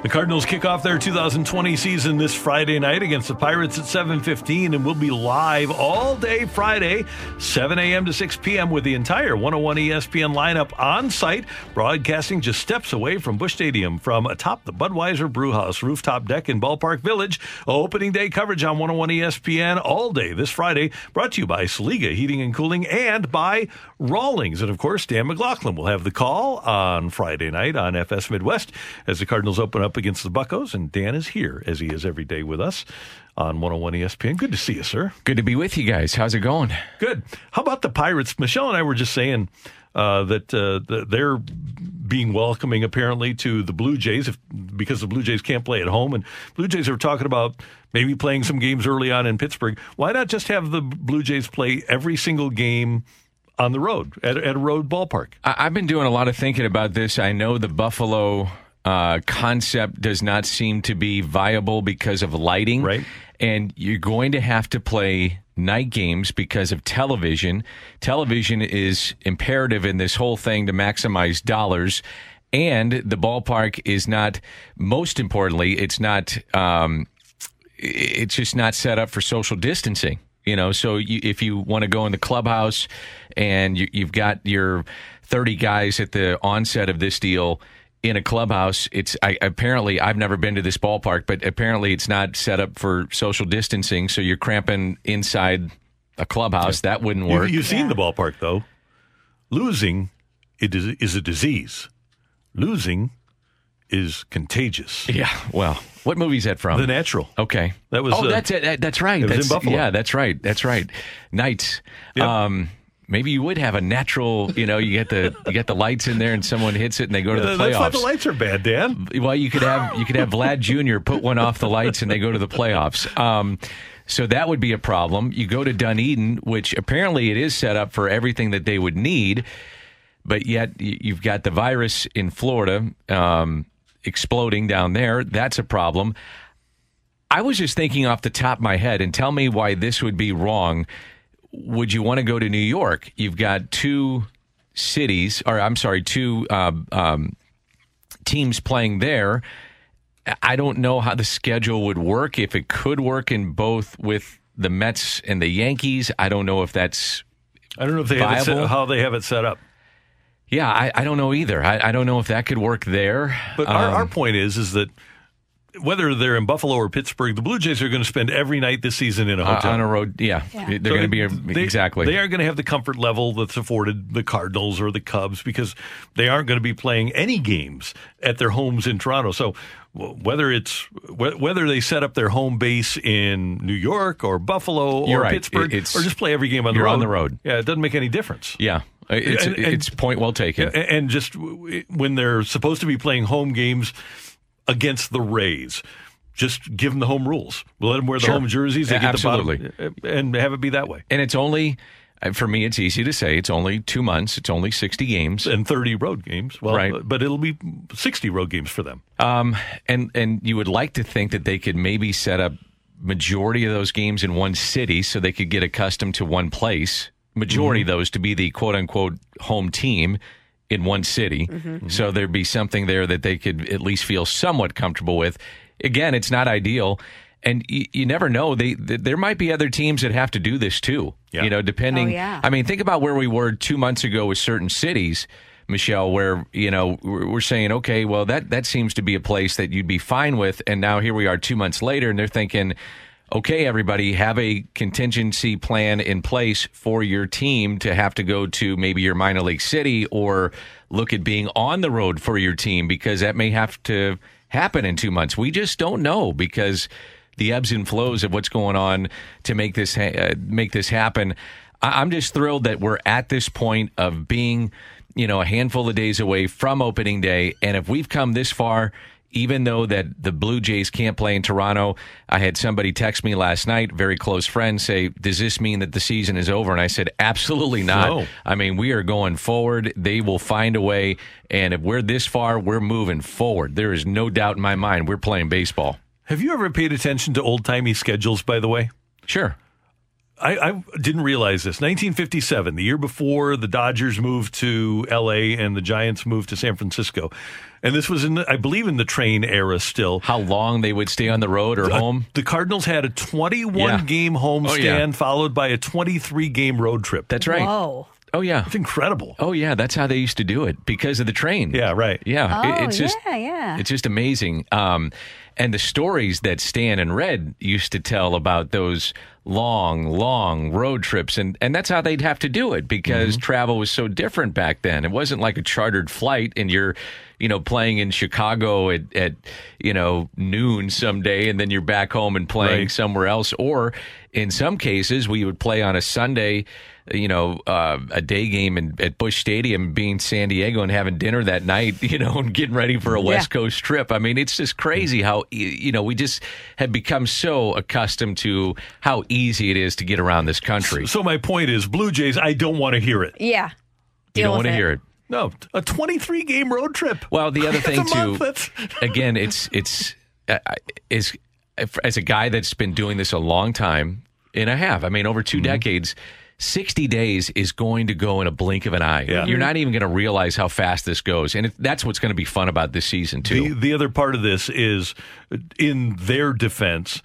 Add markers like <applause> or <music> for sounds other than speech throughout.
The Cardinals kick off their 2020 season this Friday night against the Pirates at 7:15 and we'll be live all day Friday 7 a.m. to 6 p.m. with the entire 101 ESPN lineup on site broadcasting just steps away from Busch Stadium from atop the Budweiser Brewhouse rooftop deck in Ballpark Village. Opening day coverage on 101 ESPN all day this Friday brought to you by Saliga Heating and Cooling and by Rawlings and of course Dan McLaughlin will have the call on Friday night on FS Midwest as the Cardinals open up against the Buckos, and Dan is here as he is every day with us on 101 ESPN. Good to see you, sir. Good to be with you guys. How's it going? Good. How about the Pirates? Michelle and I were just saying uh, that uh, they're being welcoming apparently to the Blue Jays if, because the Blue Jays can't play at home, and Blue Jays are talking about maybe playing some games early on in Pittsburgh. Why not just have the Blue Jays play every single game? On the road at, at a road ballpark. I've been doing a lot of thinking about this. I know the Buffalo uh, concept does not seem to be viable because of lighting. Right. And you're going to have to play night games because of television. Television is imperative in this whole thing to maximize dollars. And the ballpark is not, most importantly, it's not, um, it's just not set up for social distancing. You know, so you, if you want to go in the clubhouse and you, you've got your 30 guys at the onset of this deal, in a clubhouse. It's I, apparently I've never been to this ballpark, but apparently it's not set up for social distancing. So you're cramping inside a clubhouse. That wouldn't work. You, you've seen the ballpark though. Losing it is, is a disease. Losing is contagious. Yeah. Well, what movie is that from? The Natural. Okay. That was. Oh, uh, that's it. That's right. It was that's, in Buffalo. Yeah, that's right. That's right. Nights. Yep. Um, maybe you would have a natural. You know, you get the you get the lights in there, and someone hits it, and they go to the playoffs. That's why the lights are bad, Dan. Well, you could have you could have Vlad Jr. put one off the lights and they go to the playoffs. Um, so that would be a problem. You go to Dunedin, which apparently it is set up for everything that they would need, but yet you've got the virus in Florida um, exploding down there. That's a problem. I was just thinking off the top of my head, and tell me why this would be wrong. Would you want to go to New York? You've got two cities, or I'm sorry, two um, um, teams playing there. I don't know how the schedule would work. If it could work in both with the Mets and the Yankees, I don't know if that's. I don't know if they have it set, how they have it set up. Yeah, I, I don't know either. I, I don't know if that could work there. But our, Um, our point is, is that whether they're in Buffalo or Pittsburgh, the Blue Jays are going to spend every night this season in a uh, hotel. on a road, yeah, they're So going to be they- exactly. They aren't going to have the comfort level that's afforded the Cardinals or the Cubs because they aren't going to be playing any games at their homes in Toronto. So whether it's whether they set up their home base in New York or Buffalo You're or right. Pittsburgh it's- or just play every game on the road, on the road. Yeah, it doesn't make any difference. yeah, it's And- and- it's point well taken. And just when they're supposed to be playing home games against the Rays, just give them the home rules. We'll let them wear the Sure. home jerseys. They Yeah, get the bottom, and have it be that way. and it's only uh, for me. It's easy to say. It's only two months. It's only sixty games. And 30 road games. Well, Right. but it'll be 60 road games for them. Um, and and you would like to think that they could maybe set up majority of those games in one city, so they could get accustomed to one place. Majority Mm-hmm. of those to be the quote unquote home team in one city, Mm-hmm. so there'd be something there that they could at least feel somewhat comfortable with. Again, it's not ideal. And you, you never know. They, th there might be other teams that have to do this too. Yeah. You know, depending. Oh, yeah. I mean, think about where we were two months ago with certain cities, Michelle, where you know we're we're saying, okay, well that that seems to be a place that you'd be fine with, and now here we are two months later, and they're thinking, okay, everybody, have a contingency plan in place for your team to have to go to maybe your minor league city or look at being on the road for your team because that may have to happen in two months. We just don't know because the ebbs and flows of what's going on to make this ha- uh, make this happen. I- I'm just thrilled that we're at this point of being, you know, a handful of days away from opening day, and if we've come this far even though that the Blue Jays can't play in Toronto, I had somebody text me last night, very close friend, say, "Does this mean that the season is over?" And I said, "Absolutely not. No. I mean, we are going forward. They will find a way, and if we're this far, we're moving forward. There is no doubt in my mind. We're playing baseball. Have you ever paid attention to old timey schedules, by the way? Sure. I, I didn't realize this. 1957, the year before the Dodgers moved to L.A. and the Giants moved to San Francisco, and this was in, the, I believe, in the train era still. How long they would stay on the road or Uh, home? the Cardinals had a 21 Yeah. game Oh, yeah. homestand followed by a 23 game road trip. That's right. Whoa. Oh yeah. It's incredible. Oh yeah. That's how they used to do it because of the train. Yeah, right. Yeah, Oh, it- it's just yeah, yeah. it's just amazing. Um, and the stories that Stan and Red used to tell about those long, long road trips, and and that's how they'd have to do it because Mm-hmm. travel was so different back then. It wasn't like a chartered flight, and you're, you know, playing in Chicago at at you know noon someday, and then you're back home and playing Right. somewhere else, or in some cases we would play on a Sunday you know, uh, a day game in, at Busch Stadium, being San Diego and having dinner that night, <laughs> you know, and getting ready for a West Coast trip. I mean, it's just crazy how, you know, we just have become so accustomed to how easy it is to get around this country. So my point is, Blue Jays, I don't want to hear it. Yeah. you Deal don't with want to it. hear it. No, a 23 game road trip. Well, the other That's thing a too. That's- <laughs> again, it's it's uh, is as a guy that's been doing this a long time, and I have. I mean, over 2 Mm-hmm. decades. 60 days is going to go in a blink of an eye. Yeah. You're not even going to realize how fast this goes. And it, that's what's going to be fun about this season, too. The, the other part of this is, in their defense,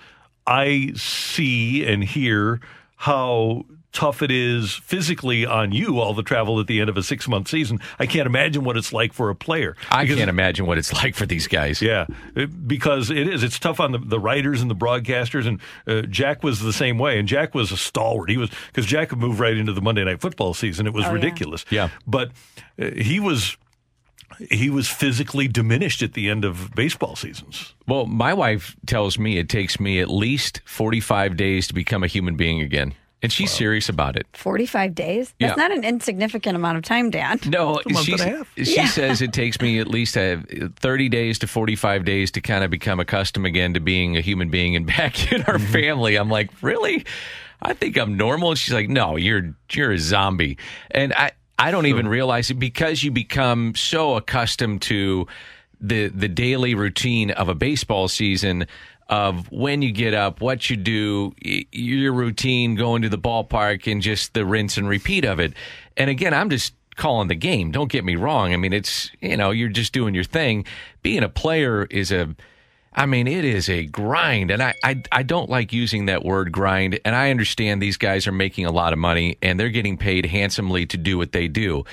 I see and hear how tough it is physically on you all the travel at the end of a six month season. I can't imagine what it's like for a player. I Because- can't imagine what it's like for these guys. Yeah, it- because it is. It's tough on the, the writers and the broadcasters. And uh, Jack was the same way. And Jack was a stalwart. He was because Jack had moved right into the Monday Night Football season. It was Oh, yeah. ridiculous. Yeah. but uh, he was he was physically diminished at the end of baseball seasons. Well, my wife tells me it takes me at least 45 days to become a human being again. And she's serious about it. 45 days? That's Yeah. not an insignificant amount of time, Dan. No, a month she's- and a half. she Yeah. says it takes me at least uh 30 days to 45 days to kind of become accustomed again to being a human being and <laughs> back in our Mm-hmm. family. I'm like, really? I think I'm normal. And she's like, no, you're you're a zombie. And I I don't even realize it because you become so accustomed to the the daily routine of a baseball season of when you get up, what you do, your routine, going to the ballpark, and just the rinse and repeat of it. And again, I'm just calling the game. Don't get me wrong. I mean, it's you know, you're just doing your thing. Being a player is a I mean, it is a grind, and I, I I don't like using that word grind. And I understand these guys are making a lot of money and they're getting paid handsomely to do what they do.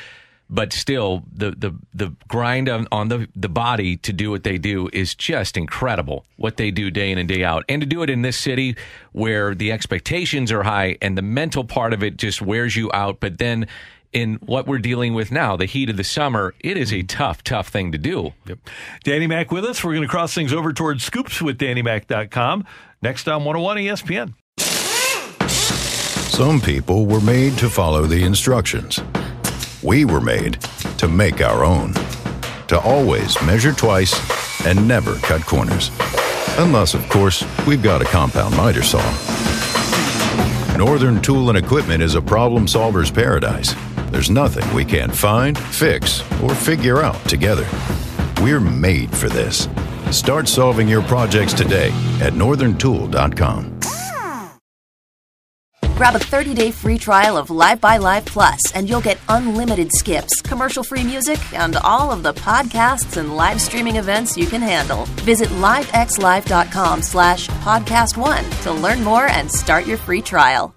But still, the the the grind on, on the the body to do what they do is just incredible. What they do day in and day out, and to do it in this city where the expectations are high and the mental part of it just wears you out. But then, in what we're dealing with now, the heat of the summer, it is a mm-hmm. tough, tough thing to do. Yep. Danny Mack with us. We're going to cross things over towards scoops with DannyMac.com next on 101 ESPN. Some people were made to follow the instructions. We were made to make our own. To always measure twice and never cut corners. Unless, of course, we've got a compound miter saw. Northern Tool and Equipment is a problem solver's paradise. There's nothing we can't find, fix, or figure out together. We're made for this. Start solving your projects today at northerntool.com. Grab a 30-day free trial of LiveXLive Plus, and you'll get unlimited skips, commercial-free music, and all of the podcasts and live streaming events you can handle. Visit livexlive.com slash podcast one to learn more and start your free trial.